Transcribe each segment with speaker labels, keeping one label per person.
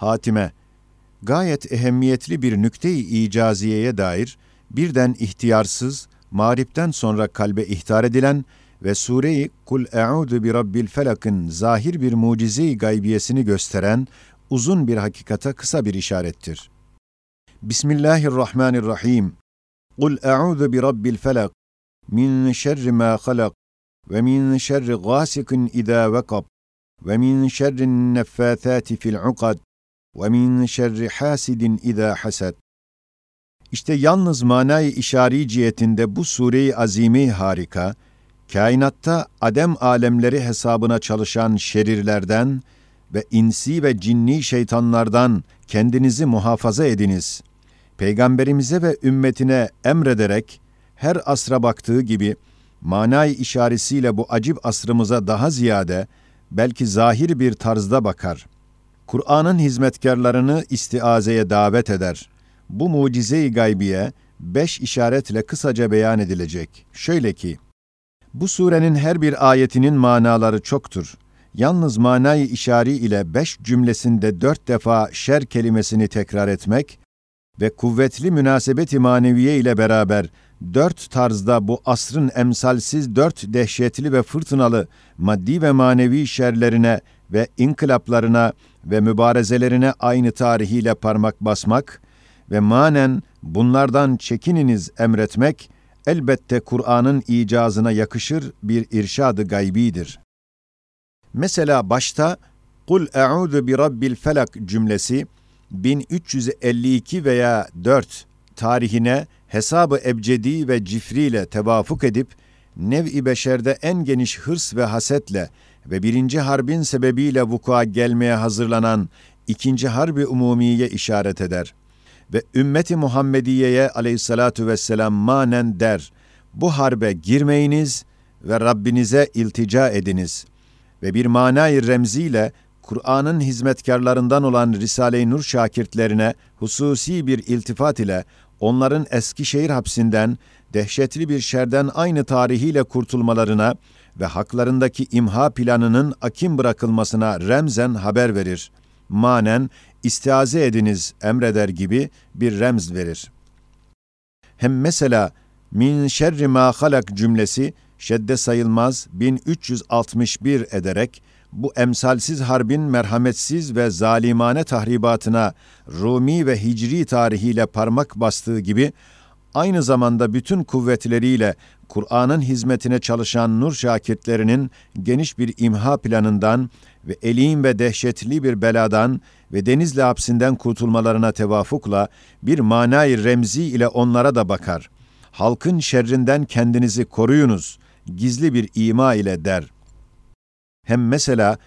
Speaker 1: hatime, gayet ehemmiyetli bir nükte-i icaziyeye dair birden ihtiyarsız, mağripten sonra kalbe ihtar edilen ve Sure-i Kul e'udu bi rabbil felak'ın zahir bir mucize-i gaybiyesini gösteren uzun bir hakikata kısa bir işarettir. Bismillahirrahmanirrahim. Kul e'udu bi rabbil felak min şerri ma halak ve min şerri gasikin idâ vekab ve min şerrin neffâthâti fil ukad ve min şerri hasidin idâ hasad. İşte yalnız manayı işari cihetinde bu sure-i azimi harika, kainatta adem alemleri hesabına çalışan şerirlerden ve insi ve cinni şeytanlardan kendinizi muhafaza ediniz. Peygamberimize ve ümmetine emrederek her asra baktığı gibi manay işaretiyle bu acip asrımıza daha ziyade belki zahir bir tarzda bakar. Kur'an'ın hizmetkarlarını istiazeye davet eder. Bu mucize-i gaybiye beş işaretle kısaca beyan edilecek. Şöyle ki, bu surenin her bir ayetinin manaları çoktur. Yalnız manayı işari ile beş cümlesinde dört defa şer kelimesini tekrar etmek ve kuvvetli münasebeti maneviye ile beraber dört tarzda bu asrın emsalsiz dört dehşetli ve fırtınalı maddi ve manevi şerlerine ve inkılaplarına ve mübarezelerine aynı tarihiyle parmak basmak ve manen bunlardan çekininiz emretmek, elbette Kur'an'ın icazına yakışır bir irşadı gaybidir. Mesela başta Kul e'udu bi rabbil felak cümlesi 1352 veya 4 tarihine hesabı ebcedi ve cifri ile tevafuk edip nev-i beşerde en geniş hırs ve hasetle ve birinci harbin sebebiyle vuku'a gelmeye hazırlanan ikinci harbi umumiye işaret eder. Ve ümmeti Muhammediye'ye aleyhissalatu vesselam manen der, bu harbe girmeyiniz ve Rabbinize iltica ediniz. Ve bir manayı remziyle Kur'an'ın hizmetkarlarından olan Risale-i Nur şakirtlerine hususi bir iltifat ile onların Eskişehir hapsinden dehşetli bir şerden aynı tarihiyle kurtulmalarına ve haklarındaki imha planının akim bırakılmasına remzen haber verir. Manen istiaze ediniz emreder gibi bir remz verir. Hem mesela min şerri ma halak cümlesi şedde sayılmaz 1361 ederek bu emsalsiz harbin merhametsiz ve zalimane tahribatına Rumi ve Hicri tarihiyle parmak bastığı gibi aynı zamanda bütün kuvvetleriyle Kur'an'ın hizmetine çalışan nur şakirtlerinin geniş bir imha planından ve elim ve dehşetli bir beladan ve denizli hapsinden kurtulmalarına tevafukla bir manayı remzi ile onlara da bakar. Halkın şerrinden kendinizi koruyunuz, gizli bir ima ile der. Hem mesela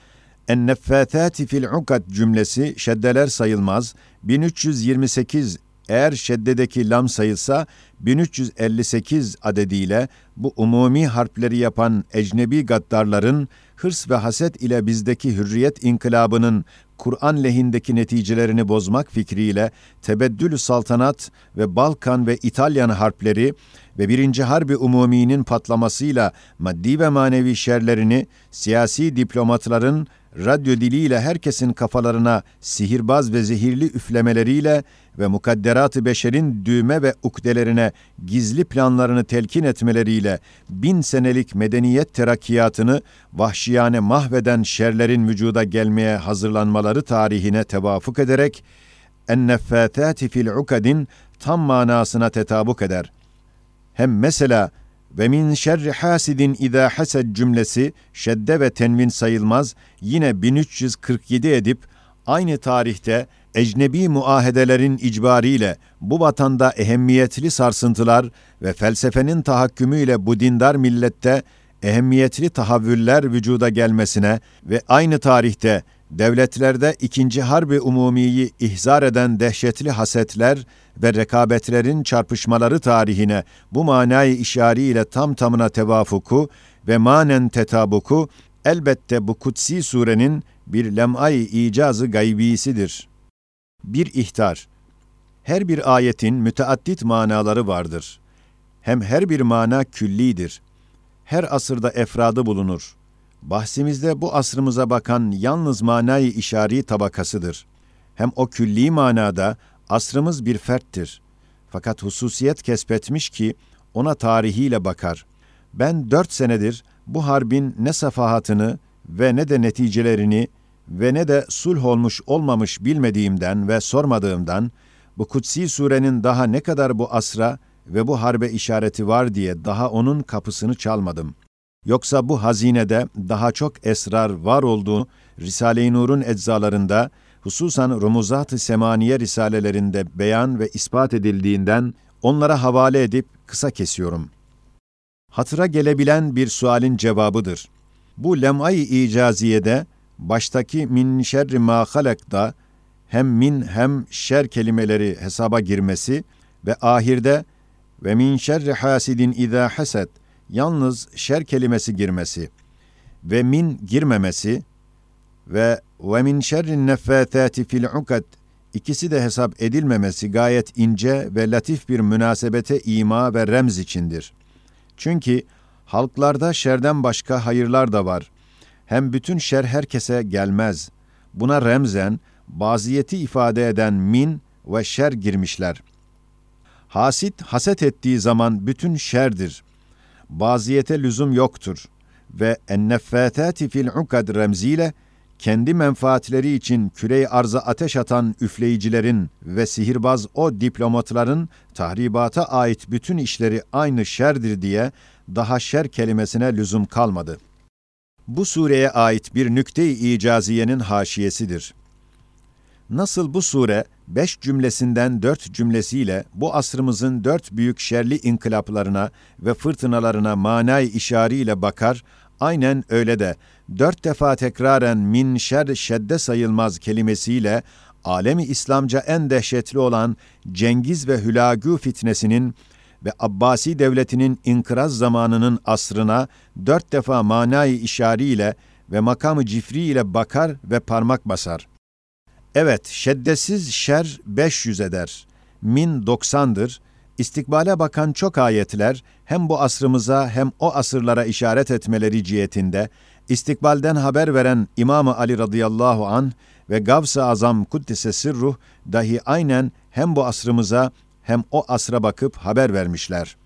Speaker 1: en-neffâthâti fil ukad cümlesi şeddeler sayılmaz, 1328 eğer şeddedeki lam sayılsa 1358 adediyle bu umumi harpleri yapan ecnebi gaddarların hırs ve haset ile bizdeki hürriyet inkılabının Kur'an lehindeki neticelerini bozmak fikriyle tebeddül saltanat ve Balkan ve İtalyan harpleri ve birinci harbi umuminin patlamasıyla maddi ve manevi şerlerini siyasi diplomatların radyo diliyle herkesin kafalarına sihirbaz ve zehirli üflemeleriyle ve mukadderat-ı beşerin düğme ve ukdelerine gizli planlarını telkin etmeleriyle bin senelik medeniyet terakkiyatını vahşiyane mahveden şerlerin vücuda gelmeye hazırlanmaları tarihine tevafuk ederek en-neffâtâti fil ukadin tam manasına tetabuk eder. Hem mesela ve min şerri hasidin izâ hased cümlesi şedde ve tenvin sayılmaz yine 1347 edip aynı tarihte ecnebi muahedelerin icbariyle bu vatanda ehemmiyetli sarsıntılar ve felsefenin tahakkümüyle bu dindar millette ehemmiyetli tahavvüller vücuda gelmesine ve aynı tarihte devletlerde ikinci harbi umumiyi ihzar eden dehşetli hasetler ve rekabetlerin çarpışmaları tarihine bu manayı işariyle tam tamına tevafuku ve manen tetabuku elbette bu kutsi surenin bir lem'ay icazı gaybisidir. Bir ihtar. Her bir ayetin müteaddit manaları vardır. Hem her bir mana küllidir. Her asırda efradı bulunur. Bahsimizde bu asrımıza bakan yalnız manayı işari tabakasıdır. hem o külli manada asrımız bir ferttir. Fakat hususiyet kesbetmiş ki ona tarihiyle bakar. Ben dört senedir bu harbin ne safahatını ve ne de neticelerini ve ne de sulh olmuş olmamış bilmediğimden ve sormadığımdan bu kutsi surenin daha ne kadar bu asra ve bu harbe işareti var diye daha onun kapısını çalmadım. Yoksa bu hazinede daha çok esrar var olduğu Risale-i Nur'un eczalarında, hususan Rumuzat-ı Semaniye risalelerinde beyan ve ispat edildiğinden onlara havale edip kısa kesiyorum. Hatıra gelebilen bir sualin cevabıdır. Bu lem'ay-i icaziyede baştaki min şerri ma halak'da hem min hem şer kelimeleri hesaba girmesi ve ahirde ve min şerri hasidin izâ hased yalnız şer kelimesi girmesi ve min girmemesi ve ve min şerrin neffâthâti fil ukad ikisi de hesap edilmemesi gayet ince ve latif bir münasebete ima ve remz içindir. Çünkü halklarda şerden başka hayırlar da var. Hem bütün şer herkese gelmez. Buna remzen, baziyeti ifade eden min ve şer girmişler. Hasit, haset ettiği zaman bütün şerdir. Baziyete lüzum yoktur. Ve enneffâtâti fil ukad remziyle, kendi menfaatleri için küreyi arza ateş atan üfleyicilerin ve sihirbaz o diplomatların tahribata ait bütün işleri aynı şerdir diye daha şer kelimesine lüzum kalmadı. Bu sureye ait bir nükte-i icaziyenin haşiyesidir. Nasıl bu sure beş cümlesinden dört cümlesiyle bu asrımızın dört büyük şerli inkılaplarına ve fırtınalarına manay işariyle bakar, aynen öyle de dört defa tekraren min şer şedde sayılmaz kelimesiyle alemi İslamca en dehşetli olan Cengiz ve Hülagü fitnesinin ve Abbasi devletinin inkıraz zamanının asrına dört defa manayı işariyle ve makamı cifri ile bakar ve parmak basar. Evet, şeddesiz şer 500 eder. Min 90'dır. İstikbale bakan çok ayetler hem bu asrımıza hem o asırlara işaret etmeleri cihetinde istikbalden haber veren İmam Ali radıyallahu an ve Gavs-ı Azam Kuddise Sirruh dahi aynen hem bu asrımıza hem o asra bakıp haber vermişler.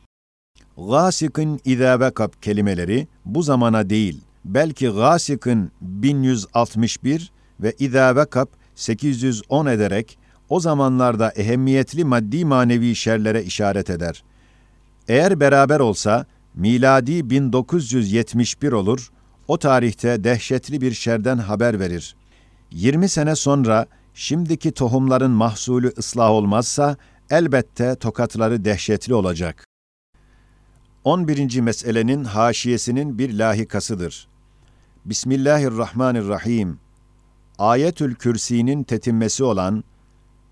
Speaker 1: Gâsikın idâ vekab kelimeleri bu zamana değil, belki gâsikın 1161 ve idâ vekab 810 ederek o zamanlarda ehemmiyetli maddi manevi şerlere işaret eder. Eğer beraber olsa miladi 1971 olur, o tarihte dehşetli bir şerden haber verir. 20 sene sonra şimdiki tohumların mahsulü ıslah olmazsa elbette tokatları dehşetli olacak. 11. meselenin haşiyesinin bir lahikasıdır. Bismillahirrahmanirrahim. Ayetül Kürsi'nin tetimmesi olan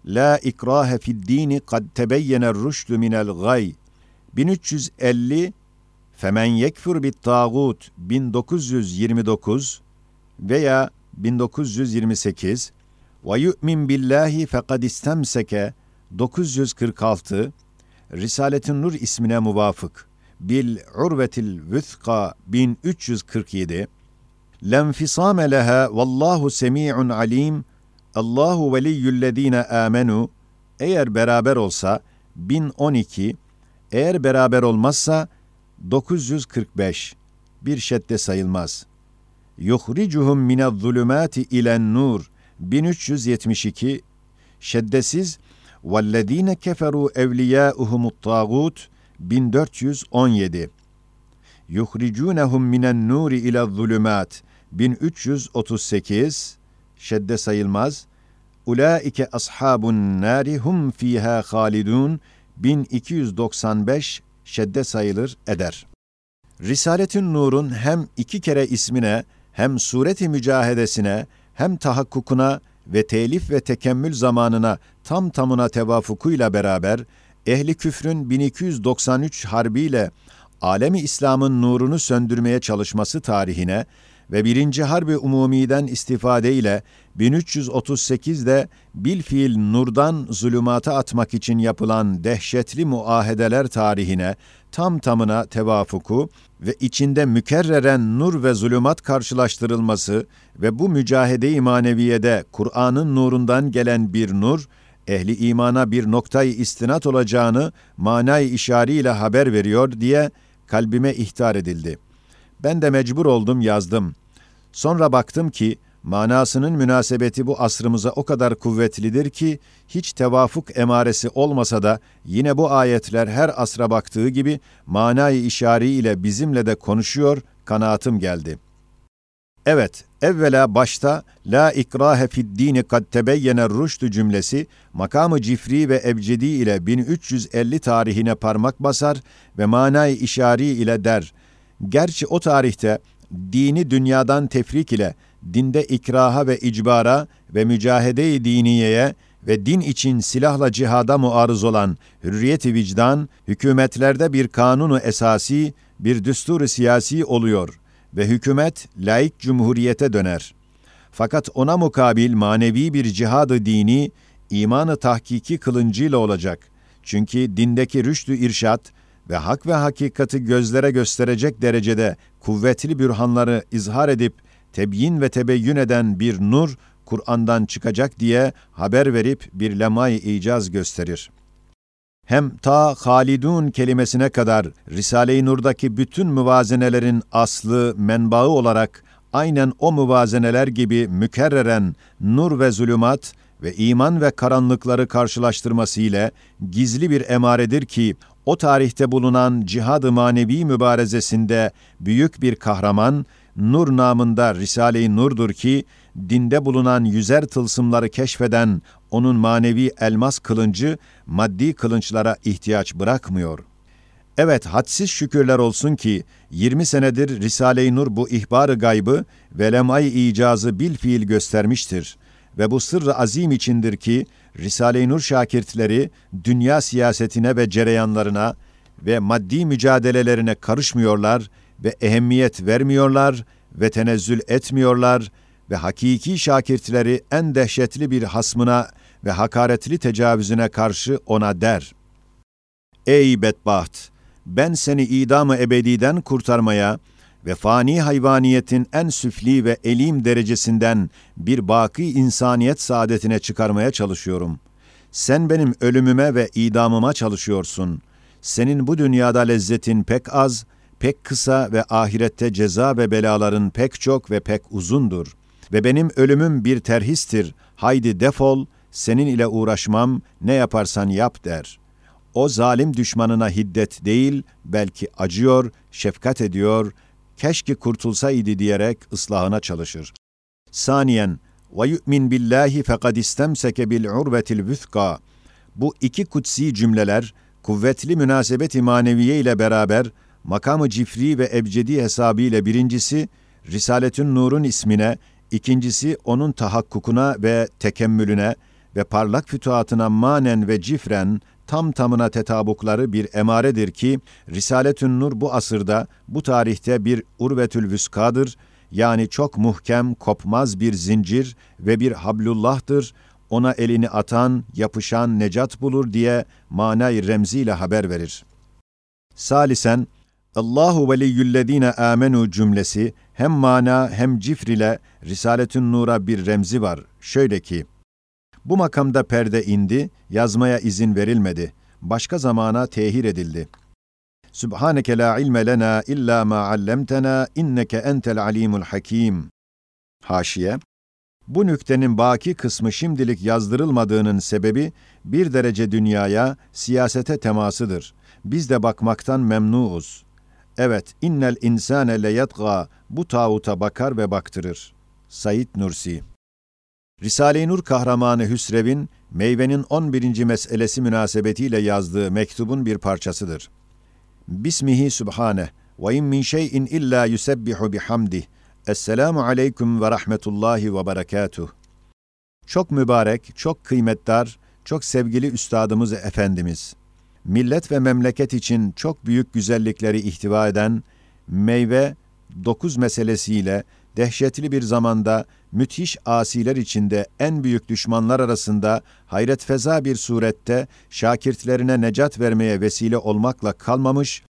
Speaker 1: La ikrahe fid dini kad tebeyyene rüştü minel gay 1350 Femen yekfur bit tağut 1929 veya 1928 ve yu'min billahi fekad istemseke 946 Risaletin Nur ismine muvafık bil urvetil vüthqa 1347 lenfisame leha vallahu semi'un alim Allahu veliyyüllezine amenu eğer beraber olsa 1012 eğer beraber olmazsa 945 bir şedde sayılmaz. Yuhricuhum minez zulümati ilen nur 1372 şeddesiz vellezine keferu evliyâuhumut tağut 1417 yuhricunhum minen nuri ila zulümat 1338 şedde sayılmaz. Ulaike ashabun nari hum fiha halidun 1295 şedde sayılır eder. Risaletin Nur'un hem iki kere ismine hem sureti mücahedesine hem tahakkukuna ve telif ve tekemmül zamanına tam tamına tevafukuyla beraber ehli küfrün 1293 harbiyle alemi İslam'ın nurunu söndürmeye çalışması tarihine ve birinci Harbi Umumi'den istifade ile 1338'de bilfiil nurdan zulümata atmak için yapılan dehşetli muahedeler tarihine tam tamına tevafuku ve içinde mükerreren nur ve zulümat karşılaştırılması ve bu mücahede-i Kur'an'ın nurundan gelen bir nur, ehli imana bir noktayı istinat olacağını manay işariyle haber veriyor diye kalbime ihtar edildi. Ben de mecbur oldum yazdım. Sonra baktım ki manasının münasebeti bu asrımıza o kadar kuvvetlidir ki hiç tevafuk emaresi olmasa da yine bu ayetler her asra baktığı gibi manayı işari ile bizimle de konuşuyor kanaatim geldi. Evet, evvela başta la ikrahe fid dini kad tebeyyene rüştü cümlesi makamı cifri ve ebcedi ile 1350 tarihine parmak basar ve manayı işari ile der. Gerçi o tarihte dini dünyadan tefrik ile dinde ikraha ve icbara ve mücahede-i diniyeye ve din için silahla cihada muarız olan hürriyeti vicdan, hükümetlerde bir kanunu esasi, bir düstur siyasi oluyor ve hükümet laik cumhuriyete döner. Fakat ona mukabil manevi bir cihadı dini, imanı tahkiki kılıncıyla olacak. Çünkü dindeki rüştü irşat ve hak ve hakikati gözlere gösterecek derecede kuvvetli bürhanları izhar edip tebyin ve tebeyyün eden bir nur Kur'an'dan çıkacak diye haber verip bir lemay icaz gösterir. Hem ta Halidun kelimesine kadar Risale-i Nur'daki bütün müvazenelerin aslı, menbaı olarak aynen o müvazeneler gibi mükerreren nur ve zulümat ve iman ve karanlıkları karşılaştırması ile gizli bir emaredir ki o tarihte bulunan cihad-ı manevi mübarezesinde büyük bir kahraman Nur namında Risale-i Nur'dur ki, dinde bulunan yüzer tılsımları keşfeden onun manevi elmas kılıncı, maddi kılınçlara ihtiyaç bırakmıyor. Evet, hadsiz şükürler olsun ki, 20 senedir Risale-i Nur bu ihbar-ı gaybı ve lemay icazı bil fiil göstermiştir. Ve bu sırrı azim içindir ki, Risale-i Nur şakirtleri, dünya siyasetine ve cereyanlarına ve maddi mücadelelerine karışmıyorlar, ve ehemmiyet vermiyorlar ve tenezzül etmiyorlar ve hakiki şakirtleri en dehşetli bir hasmına ve hakaretli tecavüzüne karşı ona der. Ey bedbaht! Ben seni idamı ebediden kurtarmaya ve fani hayvaniyetin en süfli ve elim derecesinden bir baki insaniyet saadetine çıkarmaya çalışıyorum. Sen benim ölümüme ve idamıma çalışıyorsun. Senin bu dünyada lezzetin pek az, pek kısa ve ahirette ceza ve belaların pek çok ve pek uzundur. Ve benim ölümüm bir terhistir. Haydi defol, senin ile uğraşmam, ne yaparsan yap der. O zalim düşmanına hiddet değil, belki acıyor, şefkat ediyor, keşke kurtulsaydı diyerek ıslahına çalışır. Saniyen, ve yu'min billahi fekad istemseke bil urvetil vüthka. Bu iki kutsi cümleler, kuvvetli münasebet-i maneviye ile beraber makamı cifri ve ebcedi hesabıyla birincisi, Risaletün Nur'un ismine, ikincisi onun tahakkukuna ve tekemmülüne ve parlak fütuhatına manen ve cifren tam tamına tetabukları bir emaredir ki, Risaletün Nur bu asırda, bu tarihte bir urvetül vüskadır, yani çok muhkem, kopmaz bir zincir ve bir hablullah'tır, ona elini atan, yapışan necat bulur diye manay remziyle haber verir. Salisen, Allahu veliyyüllezine amenu cümlesi hem mana hem cifr ile Risaletün Nur'a bir remzi var. Şöyle ki, bu makamda perde indi, yazmaya izin verilmedi. Başka zamana tehir edildi. Subhaneke la ilme lena illa ma allamtena inneke entel alimul hakim. Haşiye, bu nüktenin baki kısmı şimdilik yazdırılmadığının sebebi bir derece dünyaya, siyasete temasıdır. Biz de bakmaktan memnuuz. Evet, innel insane leyetgâ bu tağuta bakar ve baktırır. Said Nursi Risale-i Nur kahramanı Hüsrev'in meyvenin 11. meselesi münasebetiyle yazdığı mektubun bir parçasıdır. Bismihi Subhane ve in min şeyin illa yusebbihu bihamdih. Esselamu aleyküm ve rahmetullahi ve berekatuh. Çok mübarek, çok kıymetdar, çok sevgili üstadımız Efendimiz millet ve memleket için çok büyük güzellikleri ihtiva eden meyve dokuz meselesiyle dehşetli bir zamanda müthiş asiler içinde en büyük düşmanlar arasında hayret feza bir surette şakirtlerine necat vermeye vesile olmakla kalmamış,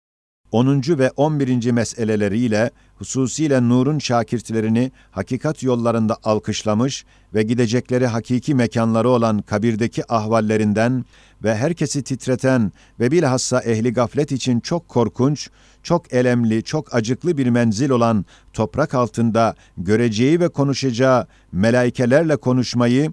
Speaker 1: 10. ve 11. meseleleriyle hususiyle Nur'un şakirtlerini hakikat yollarında alkışlamış ve gidecekleri hakiki mekanları olan kabirdeki ahvallerinden ve herkesi titreten ve bilhassa ehli gaflet için çok korkunç, çok elemli, çok acıklı bir menzil olan toprak altında göreceği ve konuşacağı melaikelerle konuşmayı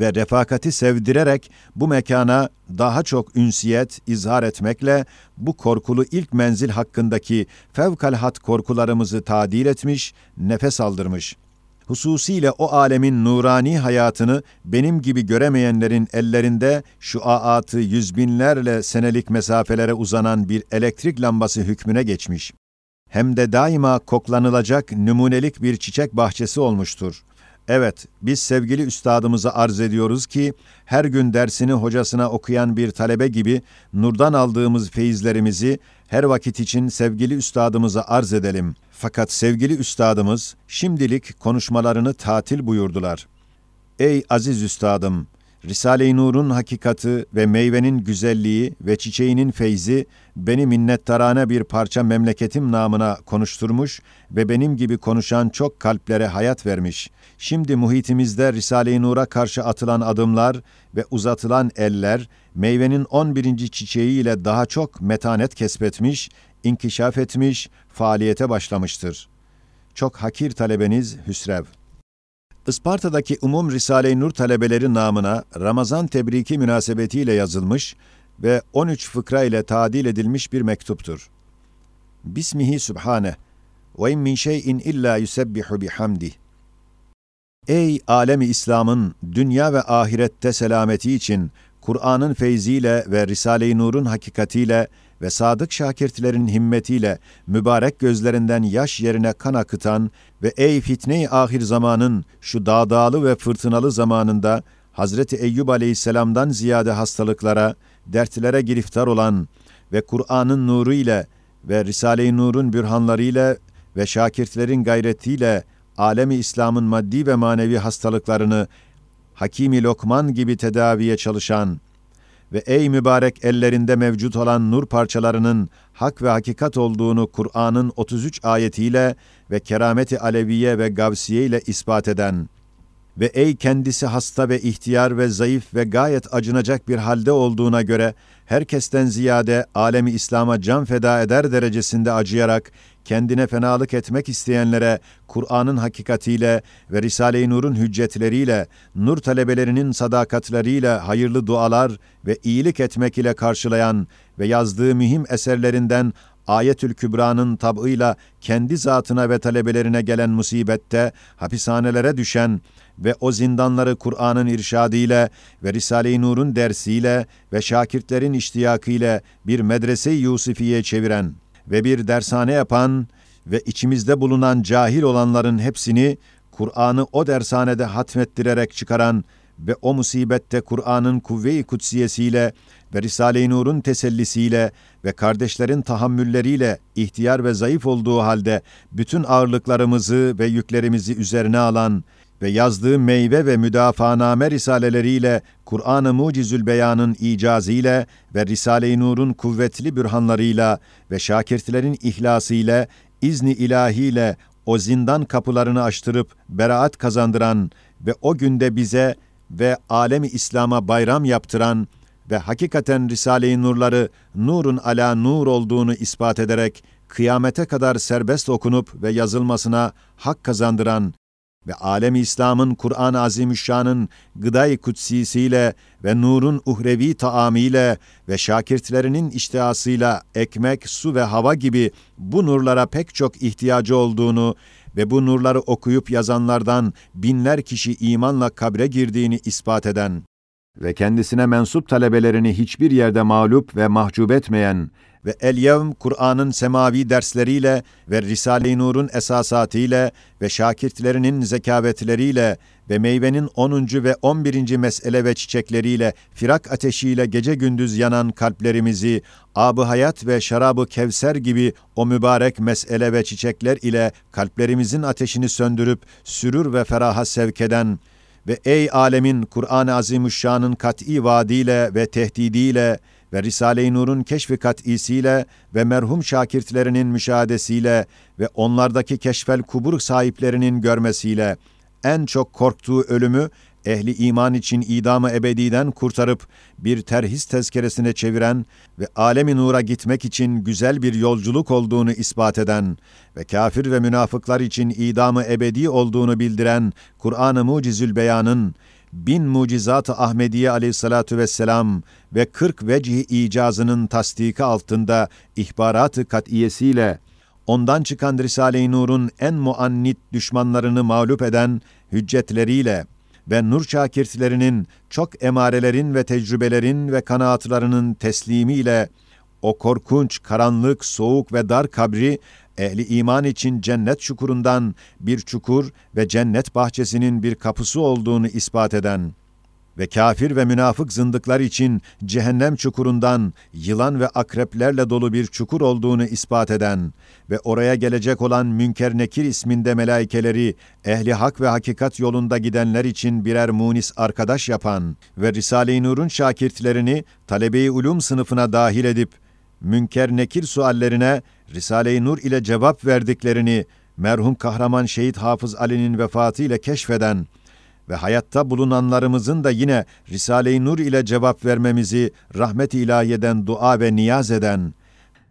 Speaker 1: ve refakati sevdirerek bu mekana daha çok ünsiyet izhar etmekle bu korkulu ilk menzil hakkındaki fevkalhat korkularımızı tadil etmiş, nefes aldırmış. Hususiyle o alemin nurani hayatını benim gibi göremeyenlerin ellerinde şu aatı yüz binlerle senelik mesafelere uzanan bir elektrik lambası hükmüne geçmiş. Hem de daima koklanılacak numunelik bir çiçek bahçesi olmuştur.'' Evet, biz sevgili üstadımıza arz ediyoruz ki, her gün dersini hocasına okuyan bir talebe gibi nurdan aldığımız feyizlerimizi her vakit için sevgili üstadımıza arz edelim. Fakat sevgili üstadımız şimdilik konuşmalarını tatil buyurdular. Ey aziz üstadım! Risale-i Nur'un hakikati ve meyvenin güzelliği ve çiçeğinin feyzi beni minnettarane bir parça memleketim namına konuşturmuş ve benim gibi konuşan çok kalplere hayat vermiş. Şimdi muhitimizde Risale-i Nur'a karşı atılan adımlar ve uzatılan eller, meyvenin 11. çiçeğiyle daha çok metanet kesbetmiş, inkişaf etmiş, faaliyete başlamıştır. Çok hakir talebeniz Hüsrev. Isparta'daki Umum Risale-i Nur talebeleri namına Ramazan tebriki münasebetiyle yazılmış ve 13 fıkra ile tadil edilmiş bir mektuptur. Bismihi Sübhane ve in min şeyin illa yusebbihu bihamdih. Ey alemi İslam'ın dünya ve ahirette selameti için Kur'an'ın feyziyle ve Risale-i Nur'un hakikatiyle ve sadık şakirtlerin himmetiyle mübarek gözlerinden yaş yerine kan akıtan ve ey fitne-i ahir zamanın şu dağdağlı ve fırtınalı zamanında Hazreti Eyyub aleyhisselamdan ziyade hastalıklara, dertlere giriftar olan ve Kur'an'ın nuru ile ve Risale-i Nur'un bürhanlarıyla ve şakirtlerin gayretiyle alemi İslam'ın maddi ve manevi hastalıklarını Hakimi Lokman gibi tedaviye çalışan ve ey mübarek ellerinde mevcut olan nur parçalarının hak ve hakikat olduğunu Kur'an'ın 33 ayetiyle ve kerameti aleviye ve gavsiye ile ispat eden ve ey kendisi hasta ve ihtiyar ve zayıf ve gayet acınacak bir halde olduğuna göre herkesten ziyade alemi İslam'a can feda eder derecesinde acıyarak kendine fenalık etmek isteyenlere Kur'an'ın hakikatiyle ve Risale-i Nur'un hüccetleriyle, nur talebelerinin sadakatleriyle hayırlı dualar ve iyilik etmek ile karşılayan ve yazdığı mühim eserlerinden Ayetül Kübra'nın tabıyla kendi zatına ve talebelerine gelen musibette hapishanelere düşen ve o zindanları Kur'an'ın irşadıyla ve Risale-i Nur'un dersiyle ve şakirtlerin iştiyakıyla bir medrese-i Yusufiye çeviren ve bir dershane yapan ve içimizde bulunan cahil olanların hepsini Kur'an'ı o dershanede hatmettirerek çıkaran ve o musibette Kur'an'ın kuvve-i kutsiyesiyle ve Risale-i Nur'un tesellisiyle ve kardeşlerin tahammülleriyle ihtiyar ve zayıf olduğu halde bütün ağırlıklarımızı ve yüklerimizi üzerine alan ve yazdığı meyve ve müdafaaname risaleleriyle Kur'an-ı Mucizül Beyan'ın icazıyla ve Risale-i Nur'un kuvvetli bürhanlarıyla ve şakirtlerin ihlasıyla, izni ilahiyle o zindan kapılarını açtırıp beraat kazandıran ve o günde bize ve alemi İslam'a bayram yaptıran ve hakikaten Risale-i Nurları nurun ala nur olduğunu ispat ederek kıyamete kadar serbest okunup ve yazılmasına hak kazandıran ve alem İslam'ın Kur'an-ı Azimüşşan'ın gıday kutsisiyle ve nurun uhrevi taamiyle ve şakirtlerinin iştihasıyla ekmek, su ve hava gibi bu nurlara pek çok ihtiyacı olduğunu ve bu nurları okuyup yazanlardan binler kişi imanla kabre girdiğini ispat eden ve kendisine mensup talebelerini hiçbir yerde mağlup ve mahcup etmeyen ve El Yevm Kur'an'ın semavi dersleriyle ve Risale-i Nur'un esasatıyla ve şakirtlerinin zekavetleriyle ve meyvenin 10. ve 11. mesele ve çiçekleriyle firak ateşiyle gece gündüz yanan kalplerimizi abı hayat ve şarabı kevser gibi o mübarek mesele ve çiçekler ile kalplerimizin ateşini söndürüp sürür ve feraha sevk eden ve ey alemin Kur'an-ı Azimüşşan'ın kat'i vaadiyle ve tehdidiyle ve Risale-i Nur'un keşfi kat'isiyle ve merhum şakirtlerinin müşahadesiyle ve onlardaki keşfel kubur sahiplerinin görmesiyle en çok korktuğu ölümü ehli iman için idamı ebediden kurtarıp bir terhis tezkeresine çeviren ve alemi nura gitmek için güzel bir yolculuk olduğunu ispat eden ve kafir ve münafıklar için idamı ebedi olduğunu bildiren Kur'an-ı Mucizül Beyan'ın bin mucizat-ı Ahmediye aleyhissalatu vesselam ve kırk vecih icazının tasdiki altında ihbarat-ı kat'iyesiyle ondan çıkan Risale-i Nur'un en muannit düşmanlarını mağlup eden hüccetleriyle ve nur şakirtlerinin çok emarelerin ve tecrübelerin ve kanaatlarının teslimiyle o korkunç, karanlık, soğuk ve dar kabri ehli iman için cennet çukurundan bir çukur ve cennet bahçesinin bir kapısı olduğunu ispat eden ve kafir ve münafık zındıklar için cehennem çukurundan yılan ve akreplerle dolu bir çukur olduğunu ispat eden ve oraya gelecek olan Münker Nekir isminde melaikeleri ehli hak ve hakikat yolunda gidenler için birer munis arkadaş yapan ve Risale-i Nur'un şakirtlerini talebe-i ulum sınıfına dahil edip Münker Nekir suallerine Risale-i Nur ile cevap verdiklerini merhum kahraman şehit Hafız Ali'nin vefatı ile keşfeden ve hayatta bulunanlarımızın da yine Risale-i Nur ile cevap vermemizi rahmet-i ilahiyeden dua ve niyaz eden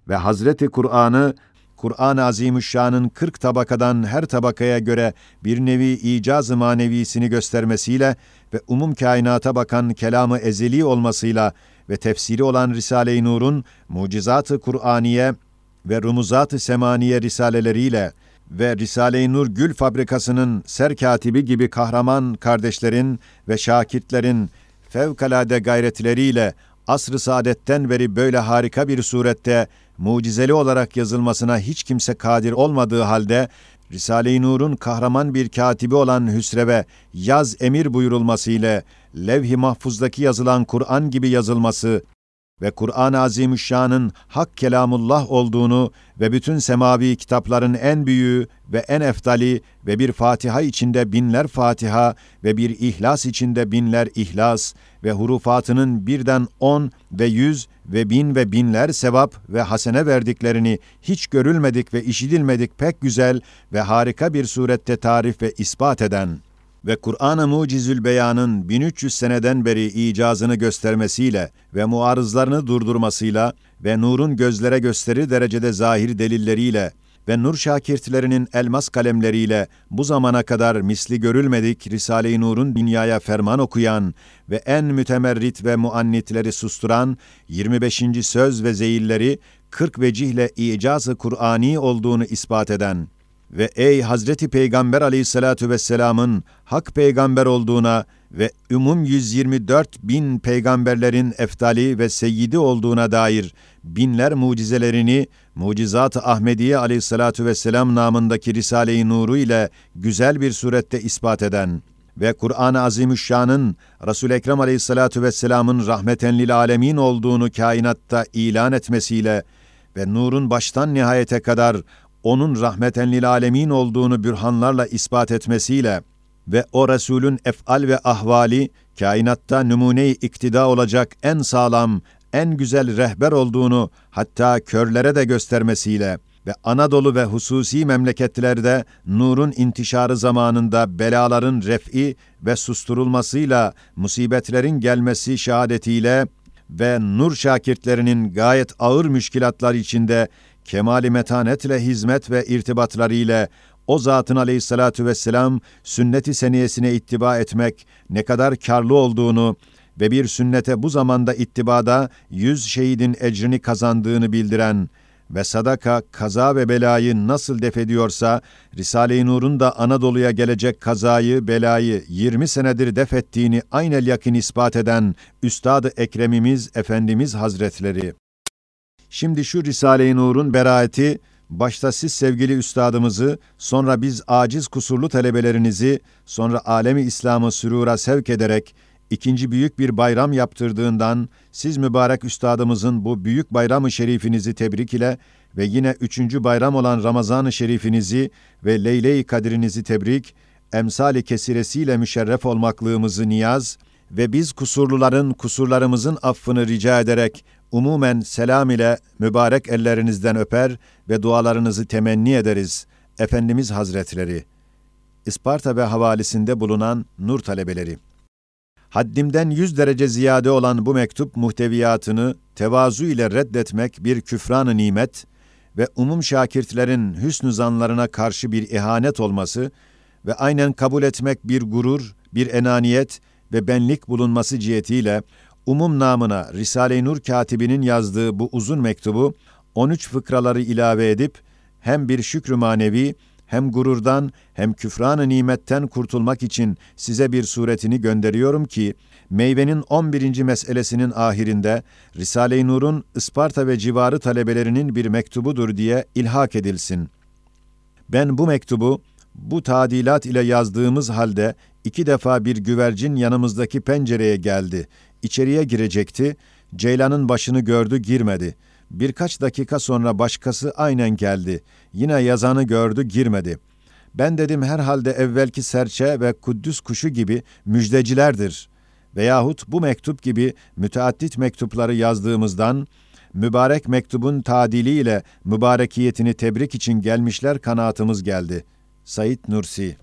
Speaker 1: ve Hazreti Kur'an'ı Kur'an-ı Azimüşşan'ın 40 tabakadan her tabakaya göre bir nevi icaz-ı manevisini göstermesiyle ve umum kainata bakan kelamı ezeli olmasıyla ve tefsiri olan Risale-i Nur'un mucizat-ı Kur'aniye ve rumuzat-ı semaniye risaleleriyle ve Risale-i Nur Gül Fabrikası'nın serkatibi gibi kahraman kardeşlerin ve şakirtlerin fevkalade gayretleriyle asr-ı saadetten beri böyle harika bir surette mucizeli olarak yazılmasına hiç kimse kadir olmadığı halde Risale-i Nur'un kahraman bir katibi olan Hüsrev'e yaz emir buyurulması ile levh-i mahfuzdaki yazılan Kur'an gibi yazılması ve Kur'an-ı Azimüşşan'ın hak kelamullah olduğunu ve bütün semavi kitapların en büyüğü ve en eftali ve bir Fatiha içinde binler Fatiha ve bir İhlas içinde binler İhlas ve hurufatının birden on ve yüz ve bin ve binler sevap ve hasene verdiklerini hiç görülmedik ve işidilmedik pek güzel ve harika bir surette tarif ve ispat eden ve Kur'an-ı Mucizül Beyan'ın 1300 seneden beri icazını göstermesiyle ve muarızlarını durdurmasıyla ve nurun gözlere gösterir derecede zahir delilleriyle ve nur şakirtlerinin elmas kalemleriyle bu zamana kadar misli görülmedik Risale-i Nur'un dünyaya ferman okuyan ve en mütemerrit ve muannitleri susturan 25. söz ve zeyilleri 40 vecihle icazı Kur'ani olduğunu ispat eden ve ey Hazreti Peygamber aleyhissalatu vesselamın hak peygamber olduğuna ve umum 124 bin peygamberlerin eftali ve seyyidi olduğuna dair binler mucizelerini Mucizat-ı Ahmediye aleyhissalatu vesselam namındaki Risale-i Nuru ile güzel bir surette ispat eden ve Kur'an-ı Azimüşşan'ın Resul Ekrem aleyhissalatu vesselamın rahmeten lil alemin olduğunu kainatta ilan etmesiyle ve nurun baştan nihayete kadar onun rahmeten lil alemin olduğunu bürhanlarla ispat etmesiyle ve o Resulün efal ve ahvali kainatta numune-i iktida olacak en sağlam, en güzel rehber olduğunu hatta körlere de göstermesiyle ve Anadolu ve hususi memleketlerde nurun intişarı zamanında belaların ref'i ve susturulmasıyla musibetlerin gelmesi şehadetiyle ve nur şakirtlerinin gayet ağır müşkilatlar içinde kemali metanetle hizmet ve irtibatlarıyla o zatın aleyhissalatu vesselam sünnet-i seniyesine ittiba etmek ne kadar karlı olduğunu ve bir sünnete bu zamanda ittibada yüz şehidin ecrini kazandığını bildiren ve sadaka kaza ve belayı nasıl def ediyorsa, Risale-i Nur'un da Anadolu'ya gelecek kazayı, belayı 20 senedir def ettiğini aynel yakın ispat eden Üstad-ı Ekremimiz Efendimiz Hazretleri. Şimdi şu Risale-i Nur'un beraati, başta siz sevgili üstadımızı, sonra biz aciz kusurlu talebelerinizi, sonra alemi İslam'ı sürura sevk ederek, ikinci büyük bir bayram yaptırdığından, siz mübarek üstadımızın bu büyük bayramı şerifinizi tebrik ile ve yine üçüncü bayram olan Ramazan-ı şerifinizi ve Leyle-i Kadirinizi tebrik, emsali kesiresiyle müşerref olmaklığımızı niyaz ve biz kusurluların kusurlarımızın affını rica ederek umumen selam ile mübarek ellerinizden öper ve dualarınızı temenni ederiz. Efendimiz Hazretleri, İsparta ve havalisinde bulunan nur talebeleri. Haddimden yüz derece ziyade olan bu mektup muhteviyatını tevazu ile reddetmek bir küfran-ı nimet ve umum şakirtlerin hüsnü zanlarına karşı bir ihanet olması ve aynen kabul etmek bir gurur, bir enaniyet ve benlik bulunması cihetiyle umum namına Risale-i Nur katibinin yazdığı bu uzun mektubu 13 fıkraları ilave edip hem bir şükrü manevi hem gururdan hem küfran-ı nimetten kurtulmak için size bir suretini gönderiyorum ki meyvenin 11. meselesinin ahirinde Risale-i Nur'un Isparta ve civarı talebelerinin bir mektubudur diye ilhak edilsin. Ben bu mektubu bu tadilat ile yazdığımız halde iki defa bir güvercin yanımızdaki pencereye geldi. İçeriye girecekti. Ceylan'ın başını gördü girmedi. Birkaç dakika sonra başkası aynen geldi. Yine yazanı gördü girmedi. Ben dedim herhalde evvelki serçe ve kuddüs kuşu gibi müjdecilerdir. Veyahut bu mektup gibi müteaddit mektupları yazdığımızdan, mübarek mektubun tadiliyle mübarekiyetini tebrik için gelmişler kanaatımız geldi. Said Nursi